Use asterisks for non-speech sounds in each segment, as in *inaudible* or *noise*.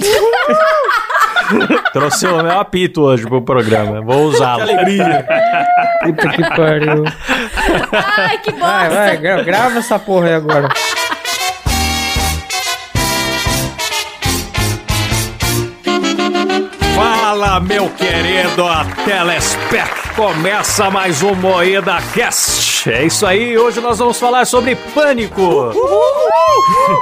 *laughs* Trouxe o meu apito hoje pro programa. Vou usá-lo. Que alegria. Puta que pariu. Ai, que bosta. Vai, vai, gra- grava essa porra aí agora. Meu querido telespec. Começa mais um Moeda Cast. É isso aí, hoje nós vamos falar sobre pânico.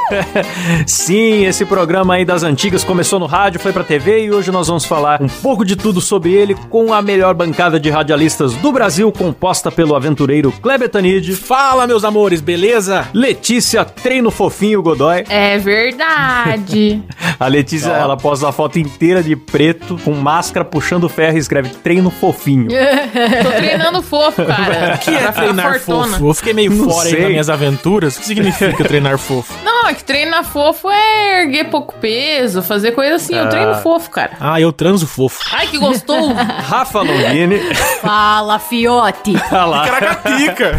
*laughs* Sim, esse programa aí das antigas começou no rádio, foi pra TV e hoje nós vamos falar um pouco de tudo sobre ele com a melhor bancada de radialistas do Brasil, composta pelo aventureiro Kleber Tanid, Fala, meus amores, beleza? Letícia Treino Fofinho Godoy. É verdade. *laughs* A Letícia, ela posta a foto inteira de preto, com máscara, puxando ferro e escreve treino fofinho. *laughs* Tô treinando fofo, cara. *laughs* O que é treinar fofo? Eu fiquei meio Não fora aí sei. das minhas aventuras. O que significa *laughs* treinar fofo? Não, é que treinar fofo é erguer pouco peso, fazer coisa assim. Eu treino fofo, cara. Ah, eu transo fofo. Ai, que gostoso. Rafa Longini. Fala, fiote. Olha lá. Caracatica!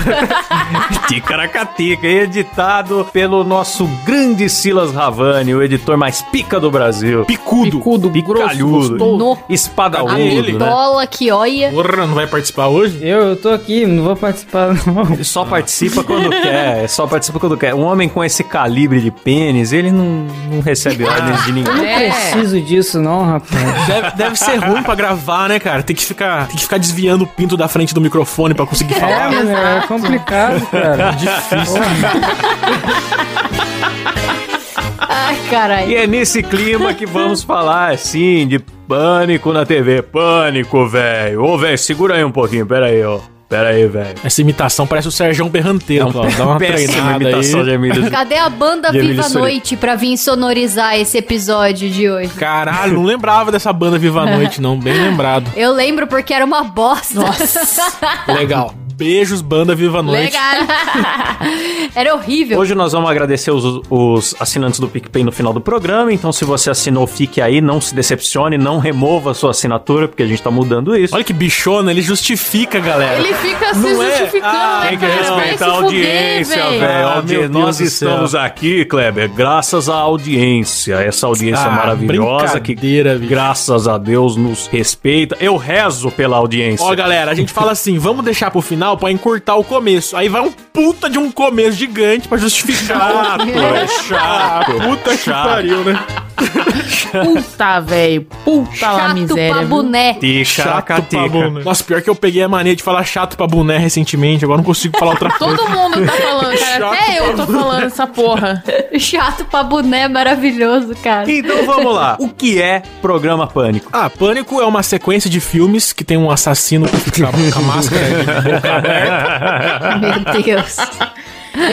Ticaracatica, editado pelo nosso grande Silas Ravani, o editor mais pica do Brasil. Picudo. Picudo, grosso, Picalhudo, gostoso. No. Espadaúdo, ele? né? Bola que olha. Porra, não vai participar hoje? Eu, eu tô aqui, não vou participar não. Ele só participa quando *laughs* quer, só participa quando quer. Um homem com esse calibre de pênis, ele não, não recebe ordens de Eu ninguém. não É. preciso disso não, rapaz. Deve, deve ser ruim pra gravar, né, cara? Tem que ficar, tem que ficar desviando o pinto da frente do microfone pra conseguir É, falar. mano, é complicado, cara. *laughs* Difícil. Ai, caralho. E é nesse clima que vamos falar, assim, de pânico na TV. Pânico, velho. Ô, velho, segura aí um pouquinho, pera aí, ó. Pera aí, velho. Essa imitação parece o Sérgio Berranteiro, Cláudio. Dá uma *laughs* treinada imitação de aí. Emílio. *laughs* Cadê a banda De Viva a. Noite pra vir sonorizar esse episódio de hoje? Caralho, não lembrava dessa banda Viva a Noite, não. Bem lembrado. Eu lembro porque era uma bosta. *laughs* Legal. Beijos, banda Viva a Noite. Legal. *laughs* era horrível. Hoje nós vamos agradecer os, os assinantes do PicPay no final do programa, então se você assinou, fique aí, não se decepcione, não remova a sua assinatura, porque a gente tá mudando isso. Olha que bichona, ele justifica, galera. Ele fica se Não é? justificando, Ah, né, Tem que cara? Vai respeitar se a audiência, velho. Ah, Nós estamos céu. aqui, Kleber, graças à audiência. Essa audiência Ah, maravilhosa que, bicho. graças a Deus, nos respeita. Eu rezo pela audiência. Ó, galera, a gente fala assim, vamos deixar pro final pra encurtar o começo. Aí vai um puta de um começo gigante pra justificar. *laughs* Chato, é chato. puta que Chato. pariu, né? Puta, velho. Puta lá, Chato miséria. pra boné. Ticaracateca. boné. Nossa, pior que eu peguei a mania de falar chato pra boné recentemente, agora não consigo falar outra *laughs* coisa. Todo mundo tá falando, cara. Chato Até eu tô falando essa porra. Chato pra boné maravilhoso, cara. Então vamos lá. O que é programa Pânico? Ah, Pânico é uma sequência de filmes que tem um assassino com a, com a máscara de boca. Meu Deus. *laughs*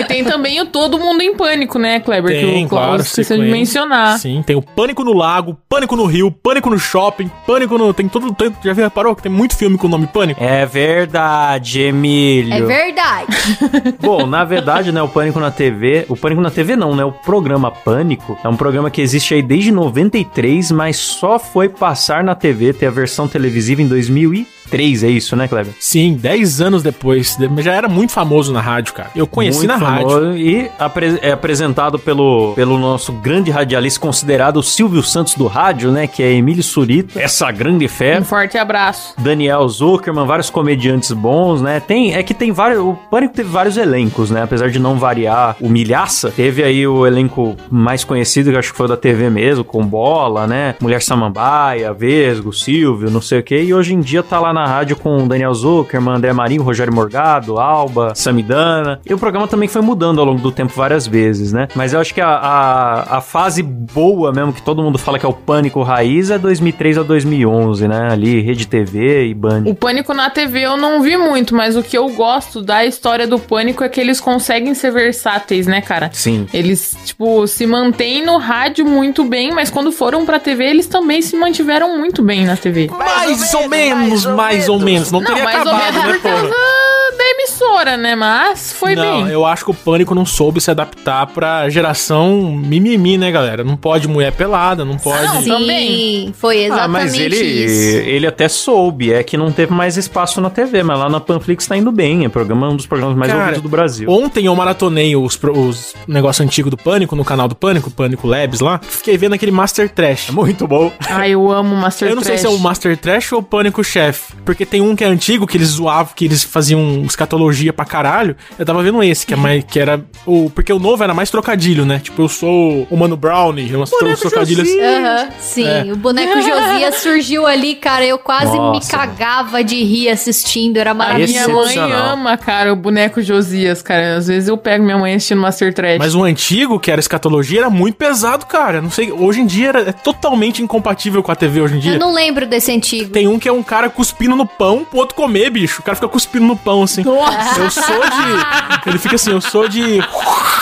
E tem também o Todo Mundo em Pânico, né, Kleber? que Tem, o Klaus claro, esqueceu de sequência. mencionar. Sim, tem o Pânico no Lago, Pânico no Rio, Pânico no Shopping, Pânico no... Tem todo... tem- Já reparou que tem muito filme com o nome Pânico? É verdade, Emílio. É verdade. *laughs* Bom, na verdade, né, o Pânico na TV, o Pânico na TV não, né, o programa Pânico é um programa que existe aí desde 93, mas só foi passar na TV, ter a versão televisiva em 2003, é isso, né, Kleber? Sim, 10 anos depois. de- Já era muito famoso na rádio, cara. Eu conheci Muito na rádio. famoso E apre- é apresentado pelo, pelo nosso grande radialista considerado o Silvio Santos do rádio, né, que é Emílio Surita, essa grande fera. Um forte abraço. Daniel Zuckerman, vários comediantes bons, né? Tem, é que tem vários. O Pânico teve vários elencos, né? Apesar de não variar o Milhaça, teve aí o elenco mais conhecido, que eu acho que foi o da TV mesmo, com Bola, né? Mulher Samambaia, Vesgo, Silvio, não sei o quê. E hoje em dia tá lá na rádio com o Daniel Zuckerman, André Marinho, Rogério Morgado, Alba, Samidana. E o programa também foi mudando ao longo do tempo várias vezes, né? Mas eu acho que a, a, a fase boa mesmo, que todo mundo fala que é o Pânico Raiz, é 2003 a 2011, né? Ali, Rede TV e Band. O Pânico na TV eu não vi muito, mas o que eu gosto da história do Pânico é que eles conseguem ser versáteis, né, cara? Sim. Eles, tipo, se mantêm no rádio muito bem, mas quando foram pra TV, eles também se mantiveram muito bem na TV. Mais ou menos, mais ou menos. Não, teria mais ou acabado, menos né, por porra? Da emissora, né? Mas foi não, bem. eu acho que o Pânico não soube se adaptar pra geração mimimi, né, galera? Não pode mulher pelada, não pode... Não, Sim, também. foi Ah, exatamente mas ele, isso. ele até soube, é que não teve mais espaço na TV, mas lá na Panflix tá indo bem, é programa, um dos programas mais Cara, ouvidos do Brasil. Ontem eu maratonei os, os negócios antigos do Pânico, no canal do Pânico, Pânico Labs lá. Fiquei vendo aquele Master Trash. Muito bom. Ai, eu amo Master Eu não sei Trash. se é o Master Trash ou o Pânico Chef. Porque tem um que é antigo, que eles zoavam, que eles faziam escatologia pra caralho. Eu tava vendo esse, que, é mais, que era. O, porque o novo era mais trocadilho, né? Tipo, eu sou o Mano Brownie, umas tro- trocadilhos assim. Aham, sim, É. o boneco Josias surgiu ali, cara. Eu quase me Nossa. cagava de rir assistindo, era A minha maravilhoso. mãe ama, cara, o boneco Josias, cara. Às vezes eu pego minha mãe assistindo Master Trash. Mas o antigo, que era escatologia, era muito pesado, cara. Não sei, hoje em dia era, é totalmente incompatível com a TV hoje em dia. Eu não lembro desse antigo. Tem um que é um cara cuspindo no pão pro outro comer, bicho. O cara fica cuspindo no pão, assim. Nossa! Eu sou de. Ele fica assim, eu sou de.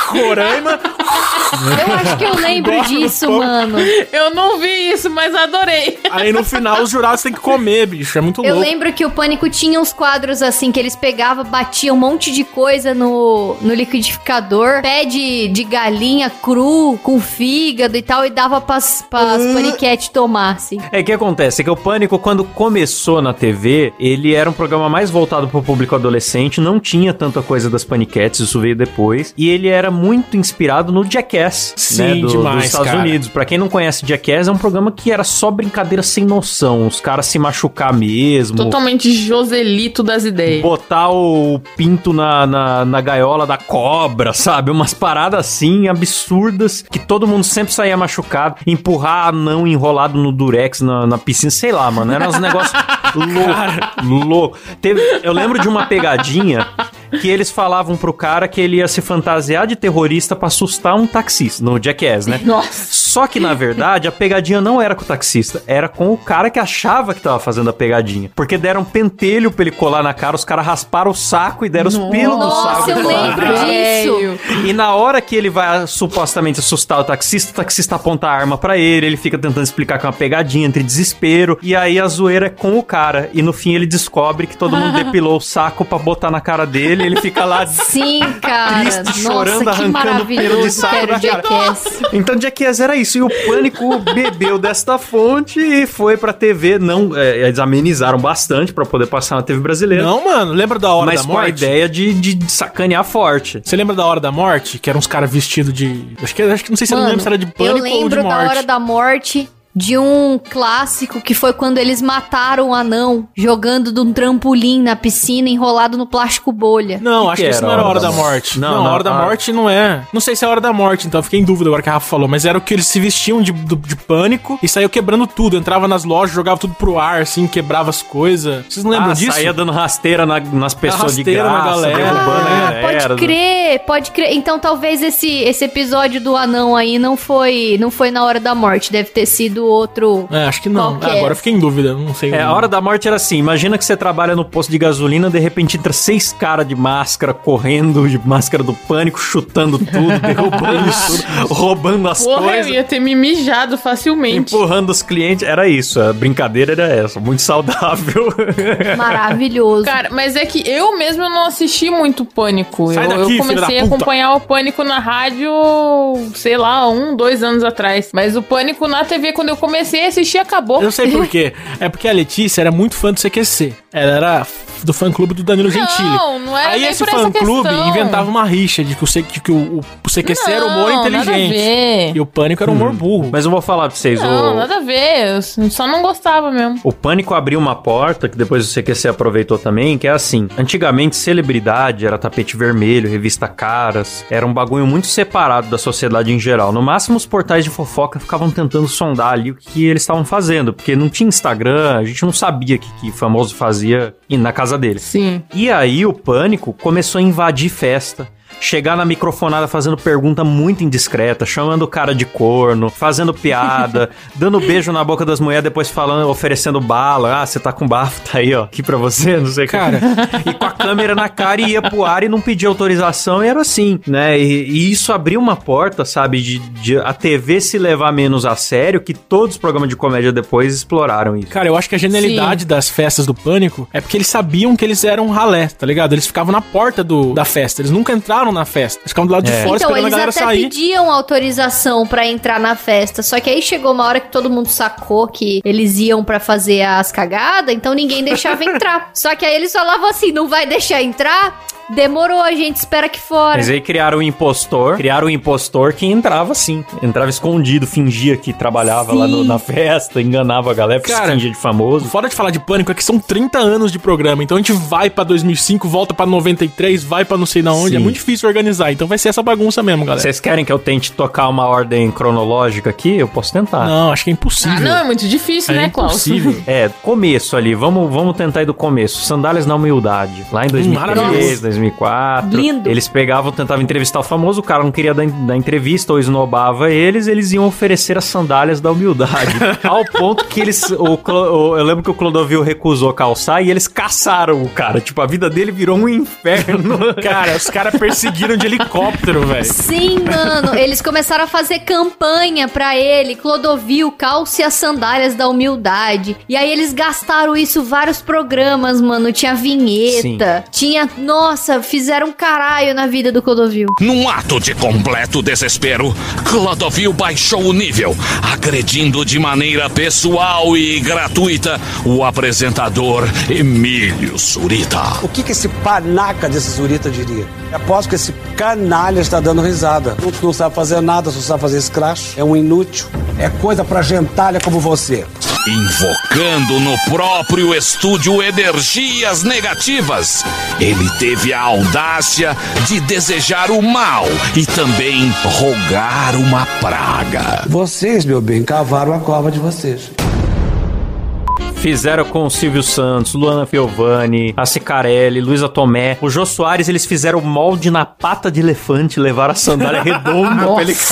Roraima. Eu acho que eu lembro Gosto disso, mano. Eu não vi isso, mas adorei. Aí no final os jurados têm que comer, bicho. É muito Eu louco. lembro que o Pânico tinha uns quadros assim que eles pegavam, batiam um monte de coisa no, no liquidificador, pé de, de galinha cru, com fígado e tal, e dava pras, pras paniquete tomar, assim. É que acontece, é que o Pânico, quando começou na TV, ele era um programa mais voltado pro público adolescente, não tinha tanta coisa das paniquetes, isso veio depois, e ele era muito inspirado no Jackass, Sim, né, do- demais, dos Estados cara. Unidos. Pra quem não conhece Jackass, é um programa que era só brincadeira sem noção, os caras se machucar mesmo. Totalmente Joselito das ideias. Botar o pinto na, na, na gaiola da cobra, sabe? Umas paradas assim absurdas que todo mundo sempre saía machucado. Empurrar anão enrolado no durex na, na piscina, sei lá, mano. Era uns negócios *laughs* loucos. Louco. Teve, eu lembro de uma pegadinha piadinha que eles falavam pro cara que ele ia se fantasiar de terrorista pra assustar um taxista, no Jackass, né? Nossa. Só que, na verdade, a pegadinha não era com o taxista, era com o cara que achava que tava fazendo a pegadinha. Porque deram um pentelho pra ele colar na cara, os caras rasparam o saco e deram os pelos do Nossa, saco. eu colar na lembro disso. E na hora que ele vai supostamente assustar o taxista, o taxista aponta a arma pra ele, ele fica tentando explicar que é uma pegadinha entre desespero, e aí a zoeira é com o cara. E no fim ele descobre que todo mundo *laughs* depilou o saco pra botar na cara dele, e ele fica lá *laughs* Sim, cara. Triste, Nossa, chorando, que arrancando pelo de saco da cara. Jackass. Então Jackass era isso. E o Pânico bebeu desta fonte e foi pra TV. Não, é, eles amenizaram bastante pra poder passar na TV brasileira. Não, mano, lembra da hora mas da com a morte? ideia de, de sacanear forte. Você lembra da hora da morte? Que eram uns caras vestidos de. Acho que, acho que não sei se eu não Mano, lembro se era de eu pânico ou de lembro morte. da hora da morte de um clássico que foi quando eles mataram o anão jogando de um trampolim na piscina enrolado no plástico bolha. Não, Que acho que que isso não era hora da morte. Não, a hora da a- morte não é. Não sei se é a hora da morte, então eu fiquei em dúvida agora que a Rafa falou. Mas era o que eles se vestiam de, do- de pânico e saiu quebrando tudo. Entrava nas lojas, jogava tudo pro ar, assim, quebrava as coisas. Vocês não lembram ah, disso? saía dando rasteira na- nas pessoas de rasteira na graça, galera. derrubando Ah, a Ah, galera. pode crer, pode crer. Então talvez esse, esse episódio do anão aí não foi, não foi na hora da morte, deve ter sido outro. É, acho que não. Qual que é? agora eu fiquei em dúvida, não sei. É, a hora da morte era assim: imagina que você trabalha no posto de gasolina, de repente entra seis caras de máscara correndo, de máscara do pânico, chutando tudo, *laughs* derrubando tudo, roubando as Porra, eu coisas. ia ter me mijado facilmente. Empurrando os clientes, era isso, a brincadeira era essa, muito saudável. *laughs* Maravilhoso. Cara, mas é que eu mesmo não assisti muito Pânico. Sai eu, daqui, eu comecei a acompanhar o Pânico na rádio, sei lá, um, dois anos atrás. Mas o Pânico na TV, quando eu comecei a assistir, acabou. Eu sei *laughs* por quê. É porque a Letícia era muito fã do CQC. Ela era do fã clube do Danilo Gentili. não era Aí esse fã clube questão. inventava uma rixa de que o, C- que, que o, o CQC era humor Não, inteligente. Nada a ver. E o pânico era humor burro. Mas eu vou falar pra vocês, Não, o, nada a ver. Eu só não gostava mesmo. o Pânico abriu uma porta, que depois o CQC aproveitou também, que é assim, antigamente celebridade era tapete vermelho, revista Caras, era um bagulho muito separado da sociedade em geral. No máximo os portais de fofoca ficavam tentando sondar ali o que eles estavam fazendo, porque não tinha Instagram, a gente não sabia o que, que famoso fazia na casa deles. Sim. E aí o pânico começou a invadir festa. Chegar na microfonada fazendo pergunta muito indiscreta, chamando o cara de corno, fazendo piada, *laughs* dando beijo na boca das mulheres, depois falando, oferecendo bala. Ah, você tá com bafo, tá aí, ó, aqui pra você, não sei o que. Cara. *laughs* E com a câmera na cara e ia pro ar e não pedia autorização e era assim, né? E, e isso abriu uma porta, sabe, de, de a TV se levar menos a sério, que todos os programas de comédia depois exploraram isso. Cara, eu acho que a genialidade das festas do Pânico é porque eles sabiam que eles eram um ralé, tá ligado? Eles ficavam na porta do, da festa, eles nunca entraram na festa. Eles ficavam do lado de É. fora Então, esperando a eles galera até sair. pediam autorização pra entrar na festa. Só que aí chegou uma hora que todo mundo sacou que eles iam pra fazer as cagadas, então ninguém deixava *laughs* entrar. Só que aí eles falavam assim: não vai deixar entrar? Demorou, a gente espera aqui fora. Mas aí criaram o impostor, criaram o impostor que entrava assim, entrava escondido, fingia que trabalhava lá no- na festa, enganava a galera, Cara, fingia de famoso. foda de falar de Pânico é que são 30 anos de programa, então a gente vai pra 2005, volta pra 93, vai pra não sei na onde, Sim. é muito difícil organizar, então vai ser essa bagunça mesmo, galera. Vocês querem que eu tente tocar uma ordem cronológica aqui? Eu posso tentar. Não, acho que é impossível. Ah, não, é muito difícil, É né, Klaus? impossível. É, começo ali, vamos, vamos tentar ir do começo. Sandálias na humildade. Lá em 2003, maravilhoso. 2004. Lindo. Eles pegavam, tentavam entrevistar o famoso, o cara não queria dar, dar entrevista ou esnobava eles, eles iam oferecer as sandálias da humildade. *laughs* ao ponto que eles. O, o- eu lembro que o Clodovil recusou calçar e eles caçaram o cara. Tipo, a vida dele virou um inferno. *laughs* Cara, os caras perseguiram de helicóptero, velho. Sim, mano. Eles começaram a fazer campanha pra ele. Clodovil, calce as sandálias da humildade. E aí eles gastaram isso vários programas, mano. Tinha vinheta. Tinha. Nossa, fizeram um caralho na vida do Clodovil. Num ato de completo desespero, Clodovil baixou o nível, agredindo de maneira pessoal e gratuita o apresentador Emílio Surita. O que, que esse panaca desse Zurita diria? Aposto que esse canalha está dando risada. Não, não sabe fazer nada, só sabe fazer scratch. É um inútil. É coisa pra gentalha como você. Invocando no próprio estúdio energias negativas, ele teve a audácia de desejar o mal e também rogar uma praga. Vocês, meu bem, cavaram a cova de vocês. Fizeram com o Silvio Santos, Luana Piovani, a Cicarelli, Luísa Tomé. O Jô Soares, eles fizeram molde na pata de elefante, levaram a sandália redonda *laughs* pra ele *laughs*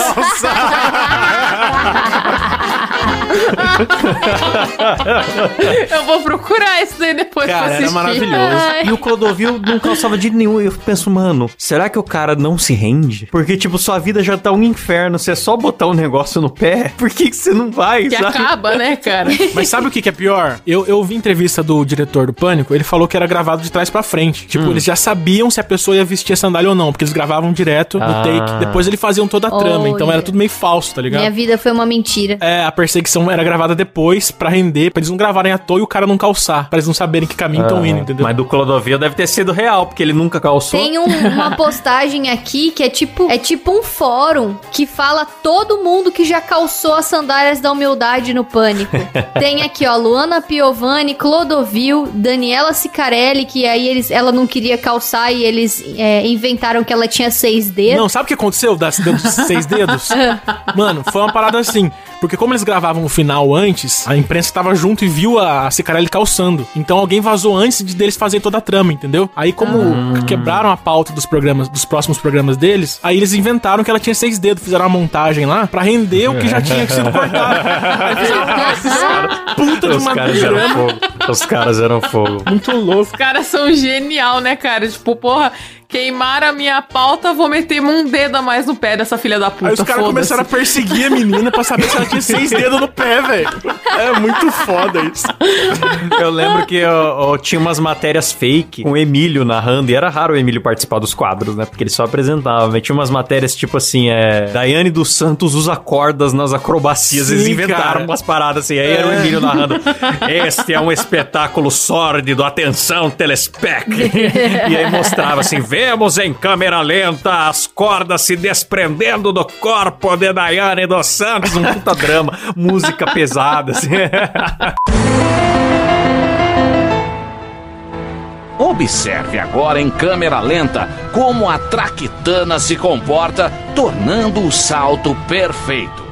*laughs* Eu vou procurar isso daí depois Cara, pra era assistir. maravilhoso. Ai. E o Clodovil não calçava de nenhum. E eu penso, mano, será que o cara não se rende? Porque, tipo, sua vida já tá um inferno. Você é só botar um negócio no pé. Por que, que você não vai, Que sabe? acaba, né, cara? *laughs* Mas sabe o que, que é pior? Eu, eu vi entrevista do diretor do Pânico, ele falou que era gravado de trás pra frente. Tipo, Hum. eles já sabiam se a pessoa ia vestir a sandália ou não, porque eles gravavam direto no Ah. take. Depois eles faziam toda a trama, então Olha. era tudo meio falso, tá ligado? Minha vida foi uma mentira. É, a perseguição era gravada depois pra render, pra eles não gravarem à toa e o cara não calçar, pra eles não saberem que caminho estão indo, entendeu? Mas do Clodovil deve ter sido real, porque ele nunca calçou. Tem um- uma *laughs* postagem aqui que é tipo, é tipo um fórum que fala todo mundo que já calçou as sandálias da humildade no pânico. *laughs* Tem aqui, ó, Luana Piovani, Clodovil, Daniela Sicarelli, que aí eles, ela não queria calçar e eles é, inventaram que ela tinha seis dedos. Não, sabe o que aconteceu das dedos, seis dedos? *laughs* Mano, foi uma parada assim. Porque como eles gravavam o final antes, a imprensa tava junto e viu a Cicarelli calçando. Então alguém vazou antes de deles fazer toda a trama, entendeu? Aí como quebraram a pauta dos programas, dos próximos programas deles, aí eles inventaram que ela tinha seis dedos, fizeram uma montagem lá pra render o que já tinha sido *laughs* cortado. Aí fizeram uma puta de Os uma caras eram drama. fogo. Os caras eram fogo. Muito louco. Os caras são genial, né, cara? Tipo, porra, queimaram a minha pauta, vou meter um dedo a mais no pé dessa filha da puta. Aí os caras começaram a perseguir a menina pra saber se ela tinha seis dedos no pé, velho. É muito foda isso. Eu lembro que eu, eu tinha umas matérias fake com o Emílio narrando, e era raro o Emílio participar dos quadros, né? Porque ele só apresentava. Mas tinha umas matérias tipo assim, é. Daiane dos Santos usa cordas nas acrobacias. Sim, Eles inventaram cara. umas paradas assim. Aí era o É. Emílio narrando. Este é um espetáculo sórdido, atenção, telespec. *laughs* e aí mostrava assim: vemos em câmera lenta as cordas se desprendendo do corpo de Daiane dos Santos. Um puta *laughs* drama, música pesada, assim. *laughs* Observe agora em câmera lenta como a traquitana se comporta, tornando o salto perfeito.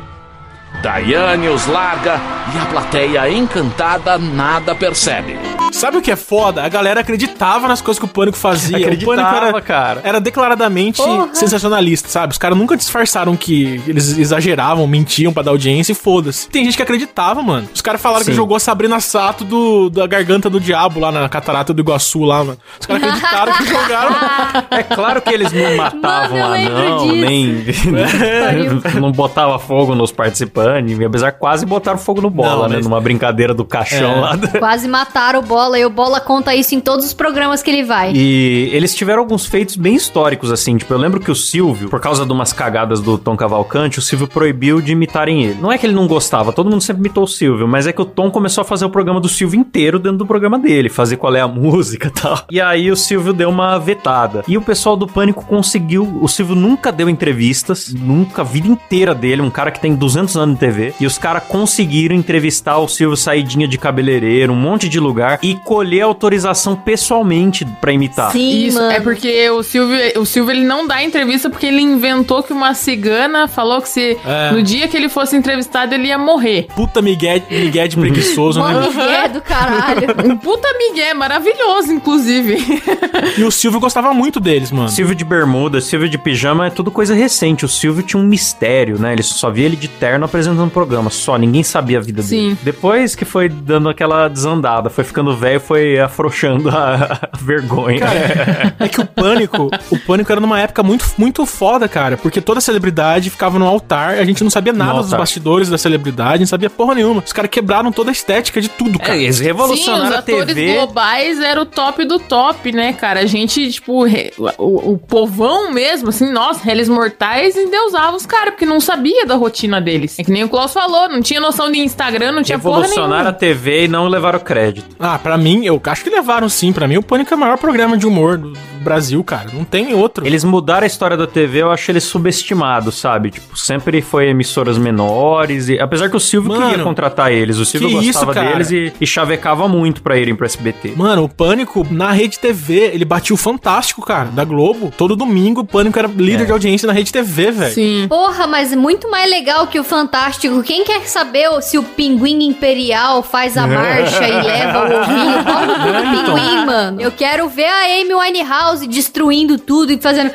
Daiane os larga e a plateia encantada nada percebe. Sabe o que é foda? A galera acreditava nas coisas que o Pânico fazia. Acreditava, o Pânico era, cara. era declaradamente Porra. sensacionalista, sabe? Os caras nunca disfarçaram que eles exageravam, mentiam pra dar audiência e foda-se. Tem gente que acreditava, mano. Os caras falaram que Sim. jogou a Sabrina Sato do, da garganta do diabo lá na catarata do Iguaçu lá, mano. Os caras acreditaram que jogaram. *laughs* É claro que eles não matavam Mano, anão, disso. *laughs* nem. não botava fogo nos participantes. Apesar que quase botaram fogo no bola, Não, né? mas- Numa brincadeira do caixão É. lá. da- Quase mataram o Bola e o Bola conta isso em todos os programas que ele vai. E eles tiveram alguns feitos bem históricos, assim. Tipo, eu lembro que o Silvio, por causa de umas cagadas do Tom Cavalcante, o Silvio proibiu de imitarem ele. Não é que ele não gostava, todo mundo sempre imitou o Silvio, mas é que o Tom começou a fazer o programa do Silvio inteiro dentro do programa dele, fazer qual é a *laughs* música e tal. E aí o Silvio deu uma vetada. E o pessoal do Pânico conseguiu. O Silvio nunca deu entrevistas, nunca, a vida inteira dele, um cara que tem 200 anos de TV. E os caras conseguiram entrevistar o Silvio saidinha de cabeleireiro, um monte de lugar, e colher autorização pessoalmente pra imitar. Sim, Isso, mano. é porque o Silvio, o Silvio ele não dá entrevista porque ele inventou que uma cigana falou que se É. no dia que ele fosse entrevistado ele ia morrer. Puta Miguel, Miguel de preguiçoso, né? migué do caralho. *laughs* Um puta migué, maravilhoso, inclusive. *laughs* E o Silvio gostava muito deles, mano. Silvio de bermuda, Silvio de pijama é tudo coisa recente. O Silvio tinha um mistério, né? Ele só via ele de terno apresentando um programa, só. Ninguém sabia a vida Sim. dele. Depois que foi dando aquela desandada, foi ficando velho, foi afrouxando a, a *laughs* vergonha. Cara, é que o pânico, o pânico era numa época muito, muito foda, cara, porque toda celebridade ficava no altar, a gente não sabia nada No dos altar. bastidores da celebridade, não sabia porra nenhuma. Os caras quebraram toda a estética de tudo, cara. É, eles Sim, revolucionaram os a atores TV. globais era o top do top, né, cara? A gente, tipo, re- o, o povão mesmo, assim, nós, réis mortais, endeusavam os caras, porque não sabia da rotina deles. É que nem o Klaus falou, não tinha noção de Instagram, não tinha porra Revolucionaram a nenhuma. TV e não levaram crédito. Ah, pra mim, eu acho que levaram sim. Pra mim, o Pânico é o maior programa de humor do Brasil, cara. Não tem outro. Eles mudaram a história da TV, eu acho eles subestimados, sabe? Tipo, sempre foi emissoras menores. E, apesar que o Silvio Mano, queria contratar eles, o Silvio gostava isso, deles e, e chavecava muito pra irem pro SBT. Mano, o Pânico na Rede TV, ele batia o Fantástico, cara, da Globo. Todo domingo o Pânico era líder É. de audiência na Rede TV, velho. Sim. Porra, mas muito mais legal que o Fantástico. Quem quer saber se o pinguim imperial faz a marcha e leva o ovinho? *laughs* Qual o pinguim, mano? Eu quero ver a Amy Winehouse destruindo tudo e fazendo.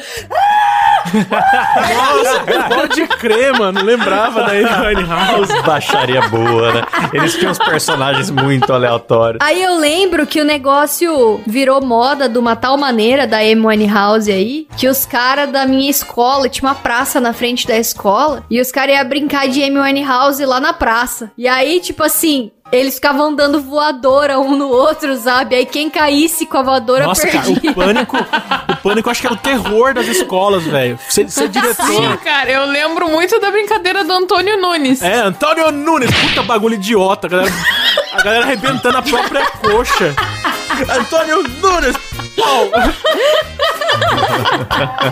Nossa, pode crer, mano. Lembrava da Amy Winehouse. Baixaria boa, né? Eles tinham uns personagens muito aleatórios. Aí eu lembro que o negócio virou moda de uma tal maneira da Amy Winehouse aí, que os caras da minha escola, tinha uma praça na frente da escola, e os caras iam brincar de Amy Winehouse lá na praça. E aí, tipo assim, eles ficavam dando voadora um no outro, sabe? Aí quem caísse com a voadora Nossa, cara, perdia. o pânico, o pânico acho que era o terror das escolas, velho. Ser, ser diretor. Sim, cara, eu lembro muito da brincadeira do Antônio Nunes. É, Antônio Nunes, puta bagulho idiota, a galera, a galera arrebentando a própria coxa. Antônio Nunes, pau!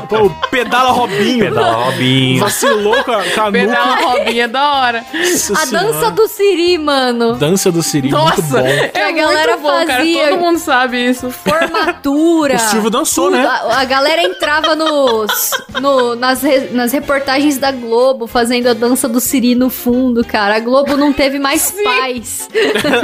Pô, pedala Robinho. Pedala Robinho. Vacilou com a, com a Pedala nuca. Robinha é da hora. Nossa A Senhora. dança do Siri, mano. Dança do Siri, muito Nossa, bom. é a galera muito bom, cara. fazia- Todo mundo sabe isso. Formatura. O Silvio dançou, tudo. né? A, a galera entrava nos, no- nas, re- nas reportagens da Globo fazendo a dança do Siri no fundo, cara. A Globo não teve mais paz. *laughs*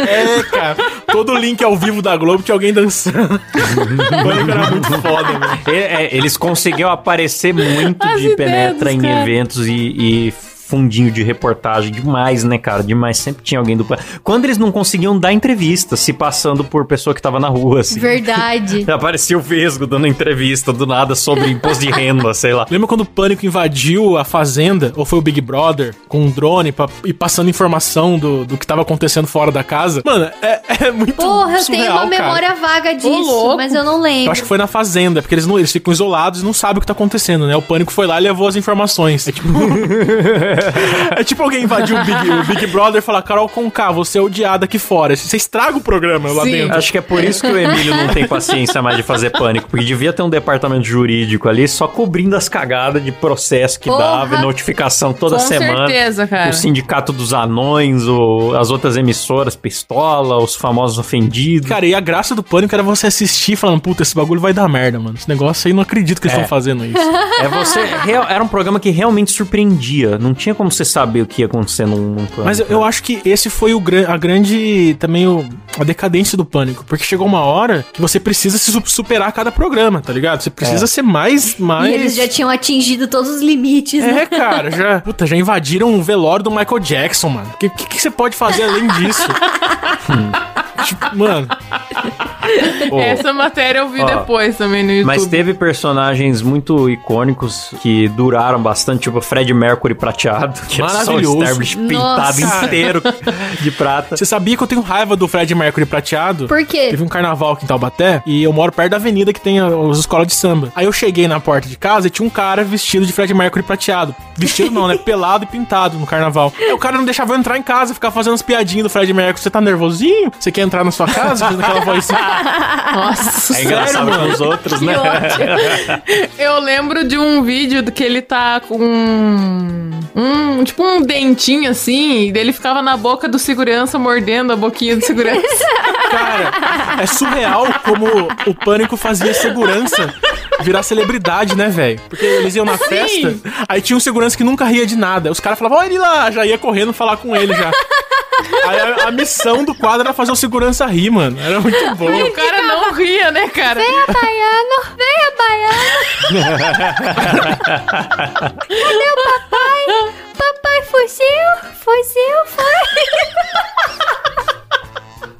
É, cara. Todo link ao vivo da Globo tinha alguém dançando. *laughs* O pânico era muito foda, velho. É, é, eles conseguiam aparecer muito As de ideias penetra em eventos e, e fundinho de reportagem demais, né, cara? Demais. Sempre tinha alguém do. Quando eles não conseguiam dar entrevista, se passando por pessoa que tava na rua, assim. Verdade. *laughs* Aparecia o Vesgo dando entrevista do nada sobre imposto de renda, sei lá. Lembra quando o Pânico invadiu a fazenda, ou foi o Big Brother, com um drone pra, e passando informação do, do que tava acontecendo fora da casa? Mano, é, *laughs* é muito Porra, eu tenho surreal, uma cara. memória vaga disso, mas eu não Eu lembro. acho que foi na fazenda, porque eles, não, eles ficam isolados e não sabem o que tá acontecendo, né? O Pânico foi lá e levou as informações. É tipo... *laughs* é tipo alguém invadir o Big, o Big Brother e falar, Carol Conká, você é odiada aqui fora. Você estraga o programa lá Sim. dentro. Acho que é por isso que o Emílio não tem paciência mais de fazer pânico, porque devia ter um departamento jurídico ali só cobrindo as cagadas de processo que Porra. dava, e notificação toda Com semana. certeza, cara. O sindicato dos anões, o- as outras emissoras, Pistola, os famosos ofendidos. Cara, e a graça do Pânico era você assistir falando, puta, esse bagulho vai dar merda, mano. Esse negócio aí, não acredito que eles É. estão fazendo isso. É você. real- era um programa que realmente surpreendia. Não tinha tinha como você saber o que ia acontecer num, num pânico. Mas eu, eu acho que esse foi o, a grande, também o, a decadência do pânico. Porque chegou uma hora que você precisa se su- superar cada programa, tá ligado? Você precisa ser mais, mais... E eles já tinham atingido todos os limites, né? É, cara, já, puta, já invadiram o velório do Michael Jackson, mano. O que, que, que você pode fazer além disso? *laughs* tipo, mano, Pô, *laughs* Essa matéria eu vi Ó, depois também no YouTube. Mas teve personagens muito icônicos que duraram bastante, tipo Fred Mercury prateado, que é só o Maravilhoso. Starbliss pintado Nossa. inteiro *laughs* de prata. você sabia que eu tenho raiva do Fred Mercury prateado? Por quê? Teve um carnaval aqui em Taubaté e eu moro perto da avenida que tem as escolas de samba. Aí eu cheguei na porta de casa e tinha um cara vestido de Fred Mercury prateado. Vestido não, né? *laughs* Pelado e pintado no carnaval. Aí o cara não deixava eu entrar em casa, ficava fazendo as piadinhas do Fred Mercury. Você tá nervosinho? Você quer entrar na sua casa? Fazendo aquela vozinha. *laughs* Nossa, É engraçado com os outros, né? Eu lembro de um vídeo do que ele tá com um, um tipo um dentinho assim, e dele ficava na boca do segurança mordendo a boquinha do segurança. *laughs* Cara, é surreal como o pânico fazia segurança virar celebridade, né, velho? Porque eles iam na festa, aí tinha um segurança que nunca ria de nada. Os caras falavam, olha ele lá, já ia correndo falar com ele já. A, a missão do quadro era fazer o segurança rir, mano. Era muito *laughs* bom. E o cara não ria, né, cara? Venha, baiano! Venha, baiano! Cadê o papai? Papai fugiu! Fugiu, foi!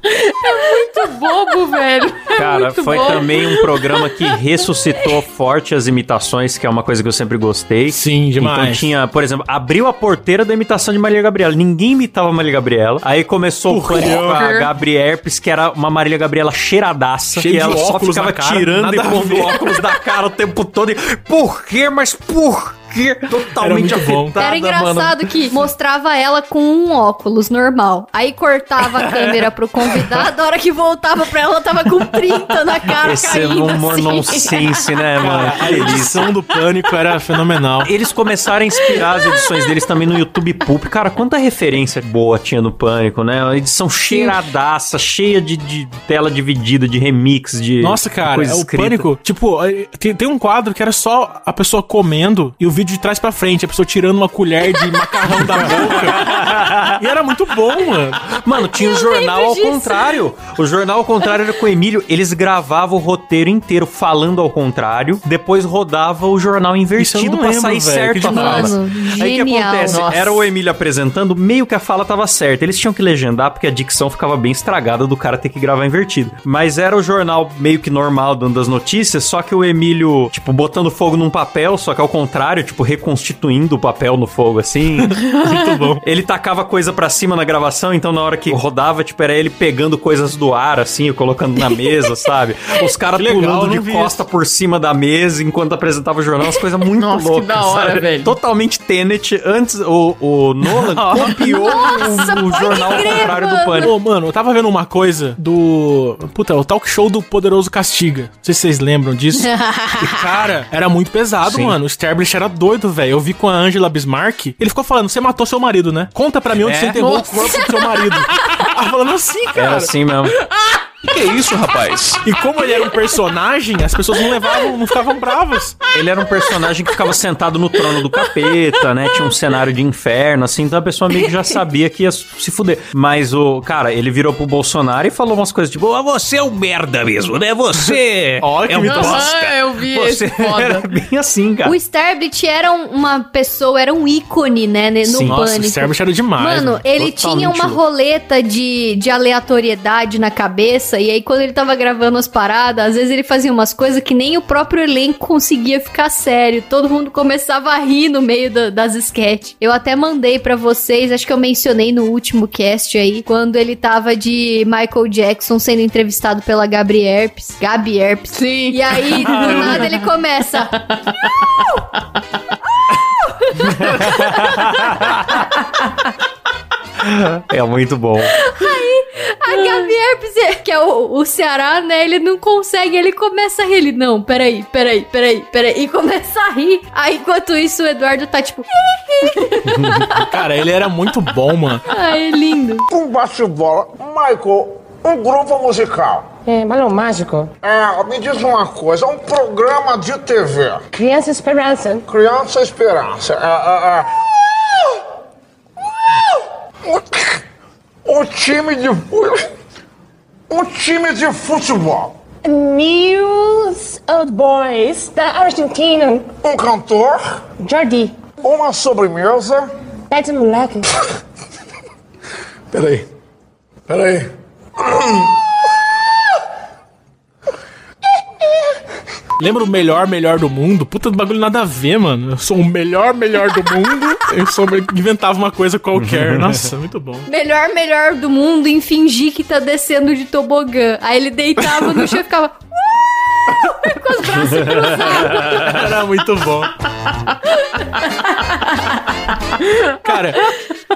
Muito bobo, velho. Cara, muito foi bobo. também um programa que ressuscitou *laughs* forte as imitações, que é uma coisa que eu sempre gostei. Sim, demais. Então tinha, por exemplo, abriu a porteira da imitação de Marília Gabriela. Ninguém imitava a Marília Gabriela. Aí começou o pânico com a Gabriela Herpes, que era uma Marília Gabriela cheiradaça. Cheio que de ela só ficava cara, tirando e pondo *laughs* óculos da cara o tempo todo. E, por quê? Mas por quê? Totalmente afetada, Era mano. engraçado que mostrava ela com um óculos normal. Aí cortava a *laughs* câmera pro convidado, a hora que voltava pra ela, ela tava com 30 na cara Esse é caindo um humor assim. nonsense, né, mano? A edição do pânico era fenomenal. Eles começaram a inspirar as edições deles também no YouTube Pulp. Cara, quanta referência boa tinha no Pânico, né? Uma edição cheiradaça, cheia de, de tela dividida, de remix, de Nossa, cara, coisa é o escrita. pânico. Tipo, eh, tem, tem um quadro que era só a pessoa comendo e o vídeo de trás pra frente, a pessoa tirando uma colher de macarrão da boca. E era muito bom, mano. Mano, tinha o jornal ao contrário. O jornal ao contrário era com o Emílio. Eles gravavam o roteiro inteiro falando ao contrário, depois rodava o jornal invertido lembro, sair velho, certo a fala. Mano, Aí o que genial. acontece? Nossa. Era o Emílio apresentando, meio que a fala tava certa. Eles tinham que legendar porque a dicção ficava bem estragada do cara ter que gravar invertido. Mas era o jornal meio que normal dando as notícias, só que o Emílio, tipo, botando fogo num papel, só que ao contrário, tipo, reconstituindo o papel no fogo, assim. *laughs* Muito bom. Ele tacava coisa pra cima na gravação, então na hora que rodava, tipo, era ele pegando coisas do ar, assim, colocando na mesa, *laughs* sabe? Os caras Que pulando de costa por cima da mesa enquanto apresentava o jornal, as coisas muito Nossa, que loucas. da hora, sabe? velho. Totalmente Tenet. Antes, o, o Nolan *laughs* copiou o, o jornal ao contrário do Pânico. Ô, mano, eu tava vendo uma coisa do. Puta, o talk show do Poderoso Castiga. Não sei se vocês lembram disso. e, cara, era muito pesado, Sim. mano. O Sterblich era doido, velho. Eu vi com a Angela Bismarck. Ele ficou falando: você matou seu marido, né? Conta pra mim onde É? você enterrou Nossa. o corpo do seu *laughs* marido. Ela falando assim, cara. Era assim mesmo. *laughs* Que isso, rapaz? E como ele era um personagem, as pessoas não levavam, não ficavam bravas. Ele era um personagem que ficava sentado no trono do capeta, né? Tinha um cenário de inferno, assim, então a pessoa meio que já sabia que ia se fuder. Mas o, cara, ele virou pro Bolsonaro e falou umas coisas tipo: ah, você é um merda mesmo, né? Você *laughs* é um bosta. Aham, eu vi Você esse foda. era bem assim, cara. O Starblit era um- uma pessoa, era um ícone, né, no Sim. Nossa, o pânico. Sterblich era demais. Mano, mano. ele Totalmente tinha uma roleta de, de aleatoriedade na cabeça, e aí quando ele tava gravando as paradas, às vezes ele fazia umas coisas que nem o próprio elenco conseguia ficar sério. Todo mundo começava a rir no meio da- das sketches. Eu até mandei pra vocês, acho que eu mencionei no último cast aí, quando ele tava de Michael Jackson sendo entrevistado pela Gabi Herpes. Gabi Herpes. Sim. E aí, do *laughs* nada, ele começa. *laughs* É muito bom. *laughs* Que é o, o Ceará, né? Ele não consegue, ele começa a rir. Ele, não, peraí, peraí, peraí, peraí. E começa a rir. Aí, enquanto isso, o Eduardo tá tipo, *laughs* Cara, ele era muito bom, mano. ai, lindo. Um bate-bola. Michael, um grupo musical. É, balão mágico. É, me diz uma coisa, um programa de TV. Criança Esperança. Criança Esperança. É, é, é. Um time de. Um time de futebol. News Old Boys da Argentina. Um cantor. Jordi. Uma sobremesa. Pede moleque. *laughs* Peraí. Peraí. Lembra o melhor, melhor do mundo? Puta do bagulho nada a ver, mano. Eu sou o melhor, melhor do mundo. Eu sou, inventava uma coisa qualquer. Nossa, muito bom. Melhor, melhor do mundo em fingir que tá descendo de tobogã. Aí ele deitava no chão e ficava. "Uh!" *laughs* Com os braços cruzados. Era muito bom. *laughs* Cara,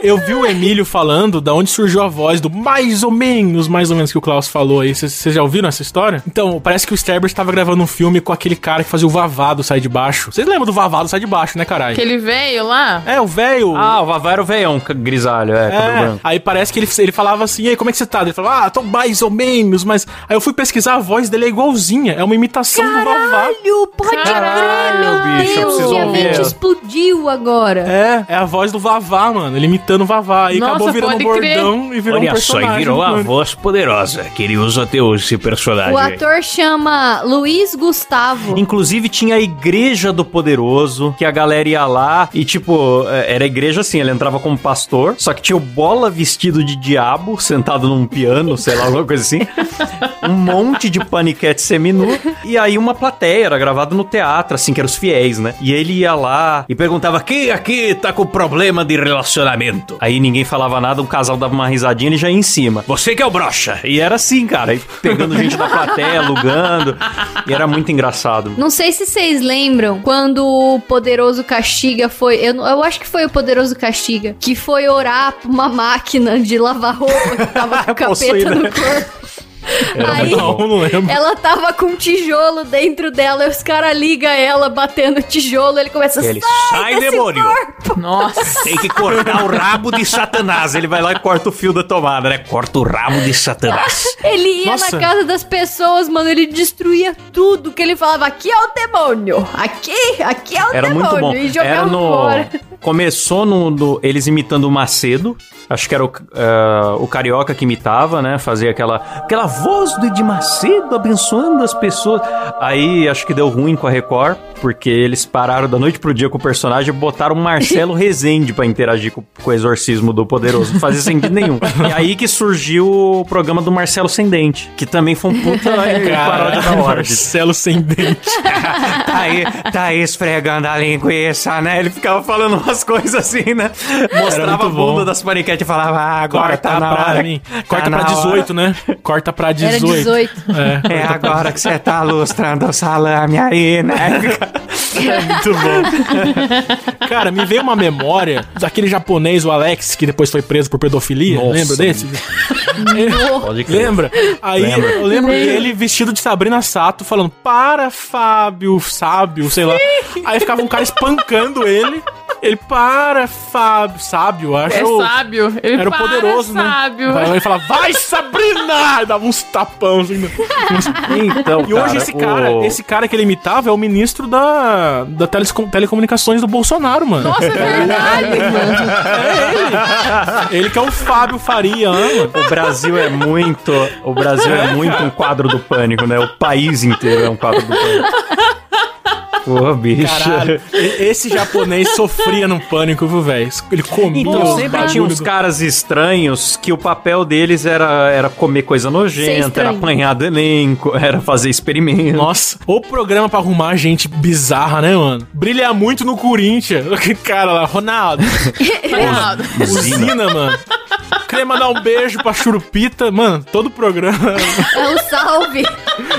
eu vi o Emílio falando da onde surgiu a voz do mais ou menos, mais ou menos que o Klaus falou aí. Vocês já ouviram essa história? Então, parece que o Sterber estava gravando um filme com aquele cara que fazia o Vavá do Sai de Baixo. Vocês lembram do Vavá do Sai de Baixo, né, caralho? Aquele velho lá. É, o velho. Ah, o Vavá era o veião, grisalho, é, É, branco. aí parece que ele, ele falava assim, e aí, como é que você tá? Ele falava, ah, tô mais ou menos, mas... Aí eu fui pesquisar, a voz dele é igualzinha, é uma imitação do Vavá. Caralho, pode Caralho, crer, meu bicho, eu preciso ouvir. mente explodiu agora. É, é a voz do Vavá, mano, ele imitando o Vavá. Aí Nossa, acabou virando um pode crer. bordão e virou um Olha só, personagem. e virou a voz poderosa que ele usa até hoje, esse personagem. O aí. ator chama Luiz Gustavo. Inclusive tinha a igreja do poderoso, que a galera ia lá e, tipo, é, era igreja assim, ele entrava como pastor, só que tinha o bola vestido de diabo, sentado num piano, sei lá, *laughs* alguma coisa assim. Um monte de paniquete seminu. E aí uma plateia, era gravado no teatro, assim, que eram os fiéis, né? E ele ia lá e perguntava: quem aqui tá com problema de relacionamento? Aí ninguém falava nada, o casal dava uma risadinha ele já ia em cima. Você que é o brocha. E era assim, cara, pegando gente da plateia, alugando. E era muito engraçado. Não sei se vocês lembram quando o Poderoso Castiga foi. Eu, eu acho que foi o Poderoso Castiga que foi orar pra uma máquina de lavar roupa que tava com *laughs* o capeta Possuída. no corpo. Aí Não, não lembro. ela tava com um tijolo dentro dela, e os caras ligam ela batendo tijolo, ele começa a Ele, Sai, demônio! corpo." Nossa. Tem que cortar o rabo de Satanás. Ele vai lá e corta o fio da tomada, né? Corta o rabo de Satanás. *laughs* Ele ia Nossa. na casa das pessoas, mano, ele destruía tudo que ele falava. Aqui é o demônio, aqui, aqui é o Era demônio. muito bom. E jogava Era no. fora. Começou no, no- eles imitando o Macedo. Acho que era o, eh, o carioca que imitava, né? Fazia aquela, aquela voz do Ed Macedo abençoando as pessoas. Aí acho que deu ruim com a Record, porque eles pararam da noite pro dia com o personagem e botaram o Marcelo *laughs* Rezende pra interagir com, com o exorcismo do poderoso. Não fazia sentido nenhum. E aí que surgiu o programa do Marcelo Sem Dente, que também foi um puta *laughs* paródia da hora. Marcelo sem dente. *laughs* tá aí, tá aí esfregando a linguiça, né? Ele ficava falando umas coisas assim, né? Mostrava a muito bom. bunda das paniquetes e falava, ah, agora Corta tá na pra hora. mim. Tá Corta na pra hora. 18, né? Corta pra 18. Era 18. É. É agora que você tá lustrando o salame aí, né? É muito bom. Cara, me veio uma memória daquele japonês, o Alex, que depois foi preso por pedofilia. Nossa, Lembra desse? Pode crer. Lembra? Aí Lembro. eu lembro dele vestido de Sabrina Sato falando: Para, Fábio, sábio, sei lá. Aí ficava um cara espancando ele. Ele, para, Fábio, sábio, acho. É sábio. Ele Era o para, poderoso, né? sábio. Ele falava, vai, Sabrina! *laughs* E dava uns tapão assim. né? Então, E hoje esse cara, o- esse cara que ele imitava é o ministro da, da telecom- telecomunicações do Bolsonaro, mano. Nossa, é verdade, mano. É ele. Ele que é o Fábio Faria, né, mano? O Brasil é muito. O Brasil é muito um quadro do pânico, né? O país inteiro é um quadro do pânico. Pô, bicho. Caralho, esse japonês sofria num pânico, viu, velho? Ele comia Então sempre tinha uns do- caras estranhos que o papel deles era, era comer coisa nojenta, era apanhar do elenco, *laughs* era fazer experimento. Nossa, o programa pra arrumar gente bizarra, né, mano? Brilha muito no Corinthians. Aquele *laughs* cara lá, Ronaldo. *laughs* Ronaldo. Usina, mano. Queria mandar um beijo pra Churupita. Mano, todo o programa. É o salve.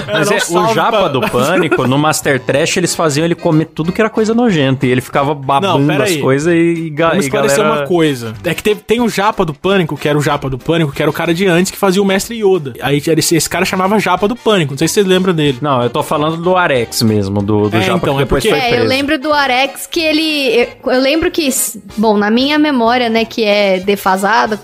Mas Era um é, o salve Japa pra- do Pânico, no Master Trash, eles faziam ele comer tudo que era coisa nojenta. E ele ficava babando Não, as coisas e, ga Vamos e esclarecer galera... uma coisa. É que teve- tem o Japa do Pânico, que era o Japa do Pânico, que era o cara de antes que fazia o Mestre Yoda. Aí esse, esse cara chamava Japa do Pânico. Não sei se vocês lembram dele. Não, eu tô falando do Arex mesmo, do, do É, Japa então, que é depois porque- foi É, preso. eu lembro do Arex que ele. Eu, eu lembro que. Bom, na minha memória, né, que é defasada,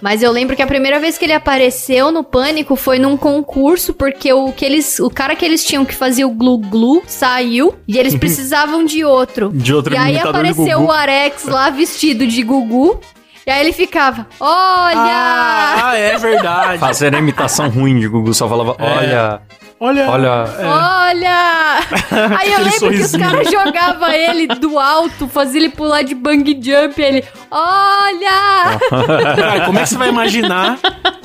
Mas eu lembro que a primeira vez que ele apareceu no Pânico foi num concurso, porque o que eles. O cara que eles tinham que fazer o Glu Glu saiu e eles precisavam de outro. De outro E aí apareceu o Arex lá vestido de Gugu. E aí ele ficava, olha! Ah, é verdade. Fazendo a imitação ruim de Gugu, só falava, olha, Olha. olha. Olha! *laughs* Aí eu lembro que os sorrisinho. caras jogavam ele do alto, faziam ele pular de bang jump, e ele, olha! *laughs* Cara, como é que você vai imaginar?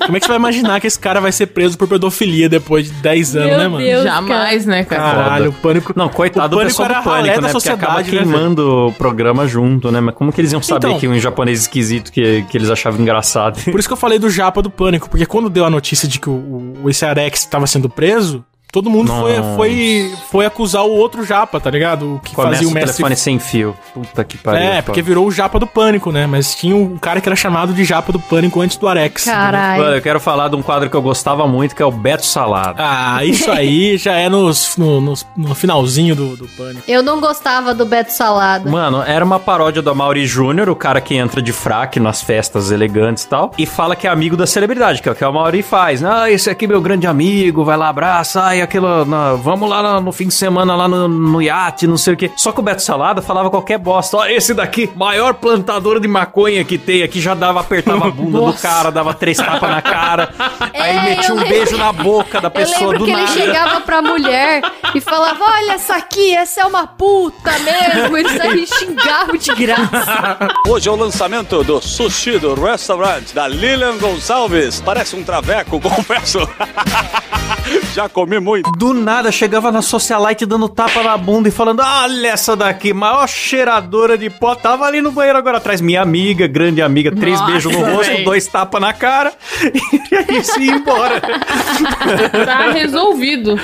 Como é que você vai imaginar que esse cara vai ser preso por pedofilia depois de 10 anos, Meu né, mano? Deus. Jamais, né, cara? Caralho, o pânico. Não, coitado O do Pânico pessoal era do a ralé Pânico, da né? Porque acaba sociedade, né, queimando o programa junto, né? Mas como que eles iam saber Então. que um japonês esquisito que, que eles achavam engraçado? Por isso que eu falei do Japa do Pânico, porque quando deu a notícia de que o, o esse Arex estava sendo preso, todo mundo foi, Nossa. foi, foi acusar o outro Japa, tá ligado? O que Começa fazia o o mestre. telefone sem fio. Puta que pariu. É, porque virou o Japa do Pânico, né? Mas tinha um cara que era chamado de Japa do Pânico antes do Arex. Caralho. Mano, eu quero falar de um quadro que eu gostava muito, que é o Beto Salada. Ah, isso aí *laughs* já é nos, no, nos- no finalzinho do, do Pânico. Eu não gostava do Beto Salada. Mano, era uma paródia do Mauri Júnior, o cara que entra de fraque nas festas elegantes e tal, e fala que é amigo da celebridade, que é o que o Mauri faz. Ah, esse aqui é meu grande amigo, vai lá, abraça, ai, aquilo, na- vamos lá no, no fim de semana lá no, no iate, não sei o quê. Só que o Beto Salada falava qualquer bosta. Ó, esse daqui, maior plantador de maconha que tem aqui, já dava, apertava a *laughs* bunda do cara, dava três tapas na cara, aí É, metia eu um lembro- beijo na boca da Eu pessoa lembro do que nada. ele chegava pra mulher e falava: Olha essa aqui, essa é uma puta mesmo. Ele saía *laughs* xingava de graça. Hoje é o lançamento do sushi do restaurante da Lilian Gonçalves. Parece um traveco, *laughs* confesso. *laughs* Já comi muito. Do nada chegava na socialite dando tapa na bunda e falando: Olha essa daqui, maior cheiradora de pó. Tava ali no banheiro agora atrás. Minha amiga, grande amiga, três Nossa, beijos no rosto, véi. dois tapas na cara. *laughs* E aí se ia embora. *laughs* Tá resolvido.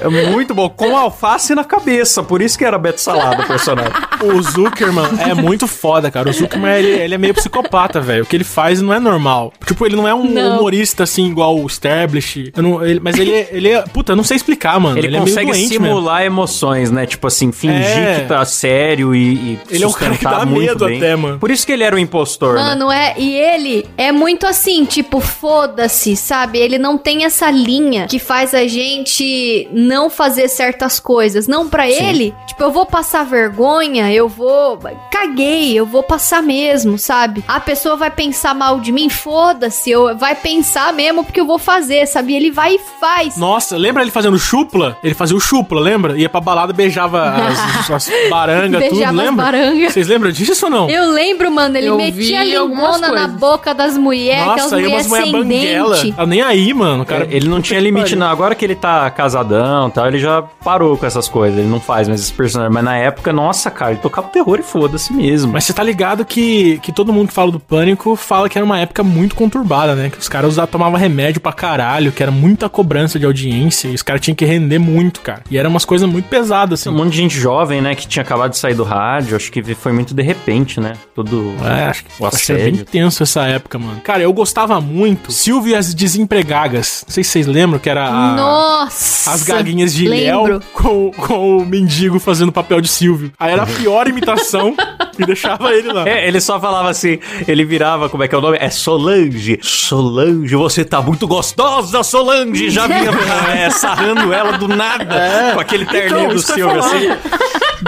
É muito bom. Com alface na cabeça. Por isso que era Beto Salada o personagem. O Zuckerman é muito foda, cara. O Zuckerman, ele, ele é meio psicopata, velho. O que ele faz não é normal. Tipo, ele não é um Não. humorista, assim, igual o Stablish. Não- ele- mas ele, é- ele é... Puta, eu não sei explicar, mano. Ele, Ele, é consegue meio doente mesmo. simular emoções, né? Tipo assim, fingir É. que tá sério e, e Ele é um cara que dá medo bem. até, mano. Por isso que ele era o impostor, né? Mano, é. E ele é muito assim, tipo, foda-se, sabe? Ele não tem essa linha que faz a gente não fazer certas coisas. Não, pra ele, tipo, eu vou passar vergonha, eu vou. Caguei, eu vou passar mesmo, sabe? A pessoa vai pensar mal de mim, foda-se, eu vai pensar mesmo porque eu vou fazer, sabe? Ele vai e faz. Nossa, lembra ele fazendo chupla? Ele fazia o chupla, lembra? Ia pra balada, beijava as, *laughs* as barangas, tudo, as lembra? barangas. Vocês lembram disso ou não? Eu lembro, mano, ele Eu metia lingona na boca das mulheres, aquelas Nossa, aí umas mulheres mulher sem banguela. dente. Tá nem aí, mano. Cara, É, ele não tinha limite, não. Agora que ele tá casadão e tal, ele já parou com essas coisas. Ele não faz mais esses personagens. Mas na época, nossa, cara, ele tocava terror e foda-se mesmo. Mas você tá ligado que, que todo mundo que fala do pânico fala que era uma época muito conturbada, né? Que os caras usavam, tomavam remédio pra caralho, que era muita cobrança de audiência e os caras tinham que render muito, cara. E eram umas coisas muito pesadas, Um assim. monte de gente jovem, né, que tinha acabado de sair do rádio. Acho que foi muito de repente, né? Todo É, acho que o acho que era bem assédio. tenso essa época, mano. Cara, eu gostava muito Silvio e as Desempregagas. Não sei se vocês lembram que era a- Nossa! as gaguinhas de Léo com, com o mendigo fazendo papel de Silvio. Aí era a pior imitação *laughs* e deixava ele lá. É, ele só falava assim, ele virava, como é que é o nome? É Solange. Solange, você tá muito gostosa, Solange. Já *laughs* vinha *laughs* é, sarrando ela do nada, com aquele terninho Então, do Silvio, assim.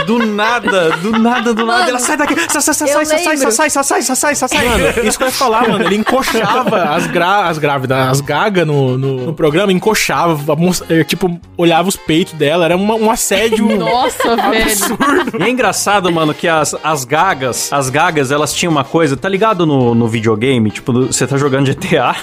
Do nada, do nada, do nada. Ela sai daqui, sai, sai, sai, sai, sai, sai, sai, sai, sai, sai, sai, sai, sai. Mano, isso que eu ia falar, mano. Ele encoxava as, gra as grávidas, as gagas no, no, no programa, encoxava, eh, tipo, olhava os peitos dela. Era uma- um assédio *laughs* Nossa, velho. absurdo. E é engraçado, mano, que as, as gagas, as gagas, elas tinham uma coisa, tá ligado no, no videogame? Tipo, você tá jogando GTA,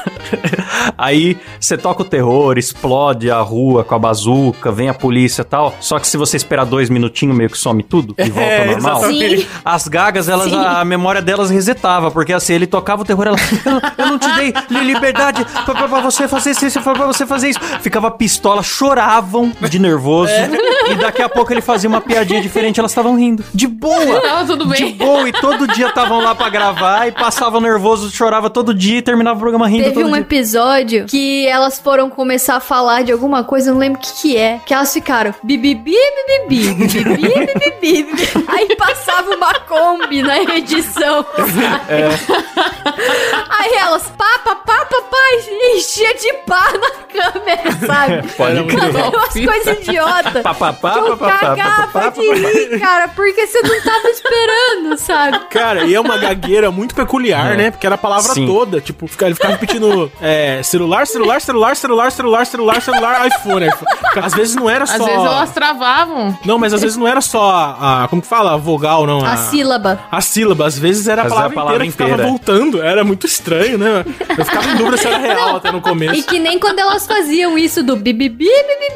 *laughs* aí você toca o terror, explode a rua com a bazuca, vem a polícia e tal. Só que se você esperar dois minutinhos, meio que some tudo e volta É, ao normal. exatamente. Sim. As gagas, elas, Sim. a, memória delas resetava, porque assim, ele tocava o terror, ela, eu, eu não te dei li- liberdade pra, pra- pra você fazer isso, pra você fazer isso. Ficava pistola, choravam de nervoso, e daqui a pouco ele fazia uma piadinha diferente, elas estavam rindo. De boa! Tava tudo De bem. boa, e todo dia estavam lá pra gravar, e passavam nervoso, chorava todo dia e terminava o programa rindo Teve todo um dia. episódio que elas foram começar a falar de alguma coisa, eu não lembro o que que é. Que elas ficaram bibibi, bibibi, bibibi, bibibi, bibibi. Aí passava uma Kombi na edição. sabe? Aí elas, pá, pá, pá, pá, pá, enchia de pá na Gamé, sabe? *laughs* Pode crer. Umas coisas idiotas. Que eu cagava de rir, cara, porque você não tava esperando, sabe? *laughs* Cara, e é uma gagueira muito peculiar, né? Porque era a palavra Sim. toda. Tipo, ele ficava repetindo é, celular, celular, celular, celular, celular, celular, celular, iPhone, iPhone. Às vezes não era só. Às vezes elas travavam. Não, mas às vezes não era só a. a- como que fala? A vogal, não. A sílaba. A sílaba, às vezes era a palavra, a palavra inteira que ficava inteira. voltando. Era muito estranho, né? Eu ficava em dúvida se era real até no começo. E que nem quando elas faziam isso do bibibi,